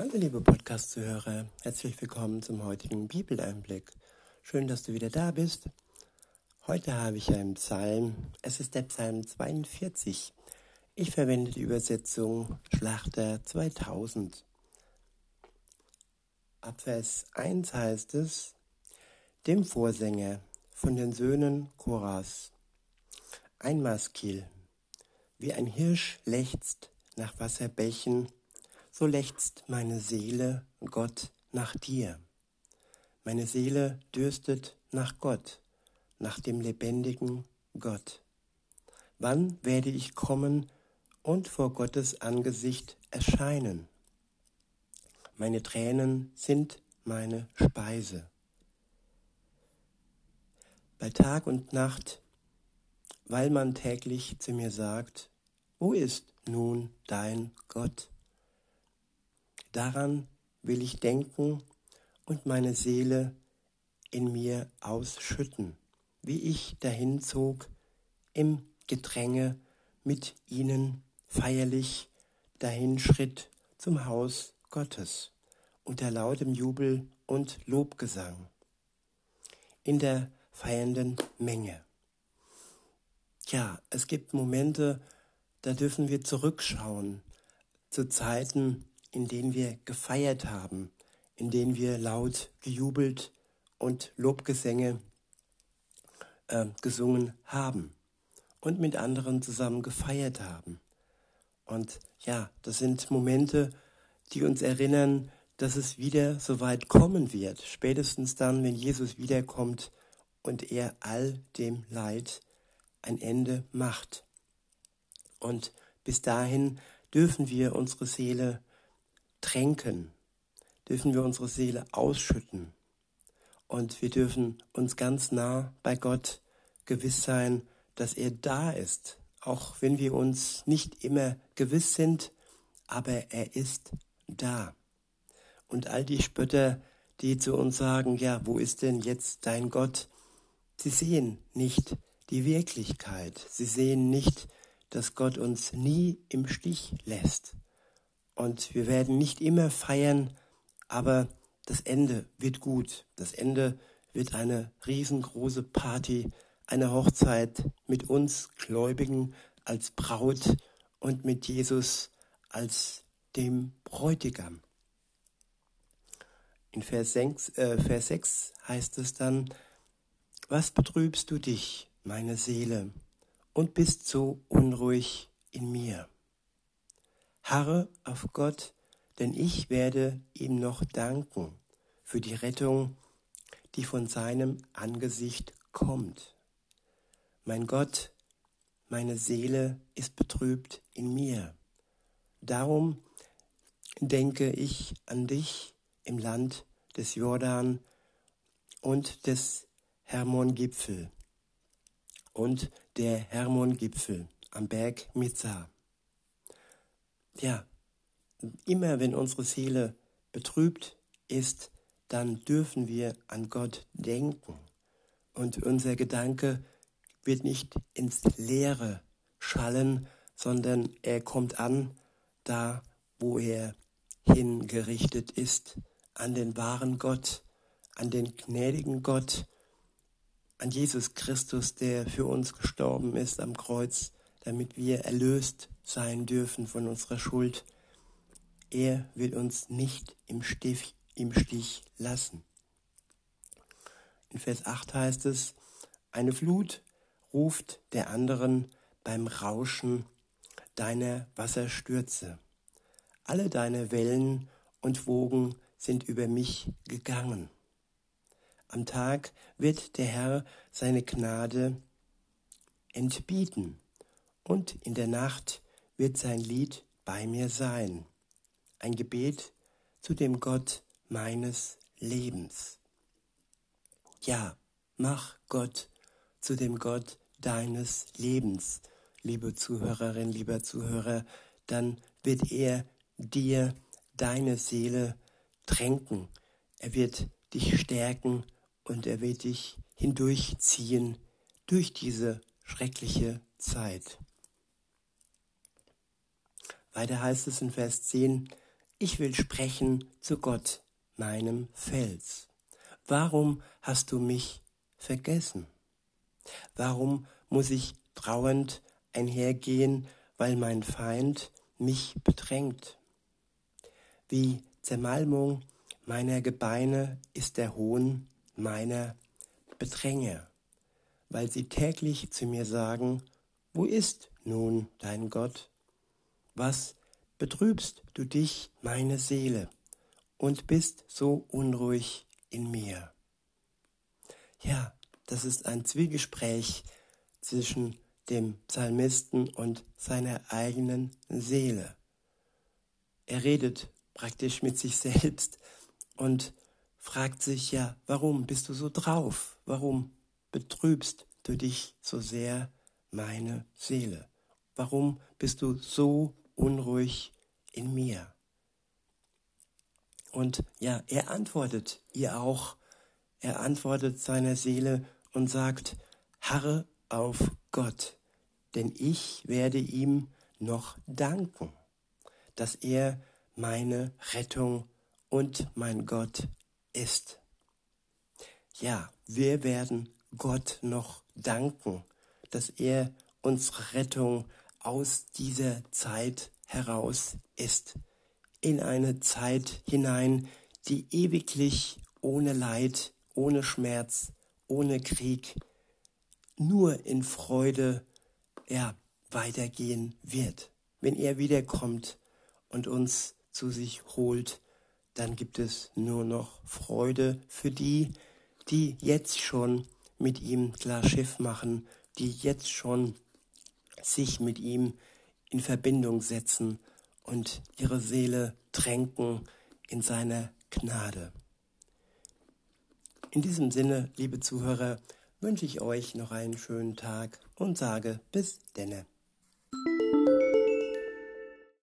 Hallo liebe Podcast-Zuhörer, herzlich willkommen zum heutigen Bibeleinblick. Schön, dass du wieder da bist. Heute habe ich einen Psalm, es ist der Psalm 42. Ich verwende die Übersetzung Schlachter 2000. Ab Vers 1 heißt es, dem Vorsänger von den Söhnen Koras, ein Maskil, wie ein Hirsch lechzt nach Wasserbächen, so lechzt meine Seele, Gott, nach dir. Meine Seele dürstet nach Gott, nach dem lebendigen Gott. Wann werde ich kommen und vor Gottes Angesicht erscheinen? Meine Tränen sind meine Speise. Bei Tag und Nacht, weil man täglich zu mir sagt, wo ist nun dein Gott? Daran will ich denken und meine Seele in mir ausschütten, wie ich dahin zog im Gedränge mit ihnen feierlich dahin schritt zum Haus Gottes unter lautem Jubel und Lobgesang in der feiernden Menge. Ja, es gibt Momente, da dürfen wir zurückschauen zu Zeiten, in denen wir gefeiert haben, in denen wir laut gejubelt und Lobgesänge äh, gesungen haben und mit anderen zusammen gefeiert haben. Und ja, das sind Momente, die uns erinnern, dass es wieder so weit kommen wird, spätestens dann, wenn Jesus wiederkommt und er all dem Leid ein Ende macht. Und bis dahin dürfen wir unsere Seele tränken, dürfen wir unsere Seele ausschütten. Und wir dürfen uns ganz nah bei Gott gewiss sein, dass er da ist, auch wenn wir uns nicht immer gewiss sind, aber er ist da. Und all die Spötter, die zu uns sagen, ja, wo ist denn jetzt dein Gott? Sie sehen nicht die Wirklichkeit. Sie sehen nicht, dass Gott uns nie im Stich lässt. Und wir werden nicht immer feiern, aber das Ende wird gut. Das Ende wird eine riesengroße Party, eine Hochzeit mit uns Gläubigen als Braut und mit Jesus als dem Bräutigam. In Vers 6, äh, Vers 6 heißt es dann, was betrübst du dich, meine Seele, und bist so unruhig in mir? Harre auf Gott, denn ich werde ihm noch danken für die Rettung, die von seinem Angesicht kommt. Mein Gott, meine Seele ist betrübt in mir. Darum denke ich an dich im Land des Jordan und des Hermongipfel und der Hermongipfel am Berg Mizar ja, immer wenn unsere Seele betrübt ist, dann dürfen wir an Gott denken. Und unser Gedanke wird nicht ins Leere schallen, sondern er kommt an, da wo er hingerichtet ist, an den wahren Gott, an den gnädigen Gott, an Jesus Christus, der für uns gestorben ist am Kreuz, damit wir erlöst sein dürfen von unserer Schuld. Er will uns nicht im Stich, im Stich lassen. In Vers 8 heißt es, eine Flut ruft der anderen beim Rauschen deiner Wasserstürze. Alle deine Wellen und Wogen sind über mich gegangen. Am Tag wird der Herr seine Gnade entbieten und in der Nacht wird sein Lied bei mir sein, ein Gebet zu dem Gott meines Lebens. Ja, mach Gott zu dem Gott deines Lebens, liebe Zuhörerin, lieber Zuhörer, dann wird er dir deine Seele tränken. Er wird dich stärken und er wird dich hindurchziehen durch diese schreckliche Zeit. Weiter heißt es in Vers 10, Ich will sprechen zu Gott, meinem Fels. Warum hast du mich vergessen? Warum muss ich trauernd einhergehen, weil mein Feind mich bedrängt? Wie Zermalmung meiner Gebeine ist der Hohn meiner Bedränge, weil sie täglich zu mir sagen, wo ist nun dein Gott? Was betrübst du dich, meine Seele, und bist so unruhig in mir? Ja, das ist ein Zwiegespräch zwischen dem Psalmisten und seiner eigenen Seele. Er redet praktisch mit sich selbst und fragt sich ja, warum bist du so drauf? Warum betrübst du dich so sehr, meine Seele? Warum bist du so unruhig in mir? Und ja, er antwortet ihr auch, er antwortet seiner Seele und sagt, harre auf Gott, denn ich werde ihm noch danken, dass er meine Rettung und mein Gott ist. Ja, wir werden Gott noch danken, dass er unsere Rettung aus dieser Zeit heraus ist, in eine Zeit hinein, die ewiglich ohne Leid, ohne Schmerz, ohne Krieg, nur in Freude ja, weitergehen wird. Wenn er wiederkommt und uns zu sich holt, dann gibt es nur noch Freude für die, die jetzt schon mit ihm klar Schiff machen, die jetzt schon sich mit ihm in Verbindung setzen und ihre Seele tränken in seiner Gnade. In diesem Sinne, liebe Zuhörer, wünsche ich euch noch einen schönen Tag und sage bis denne.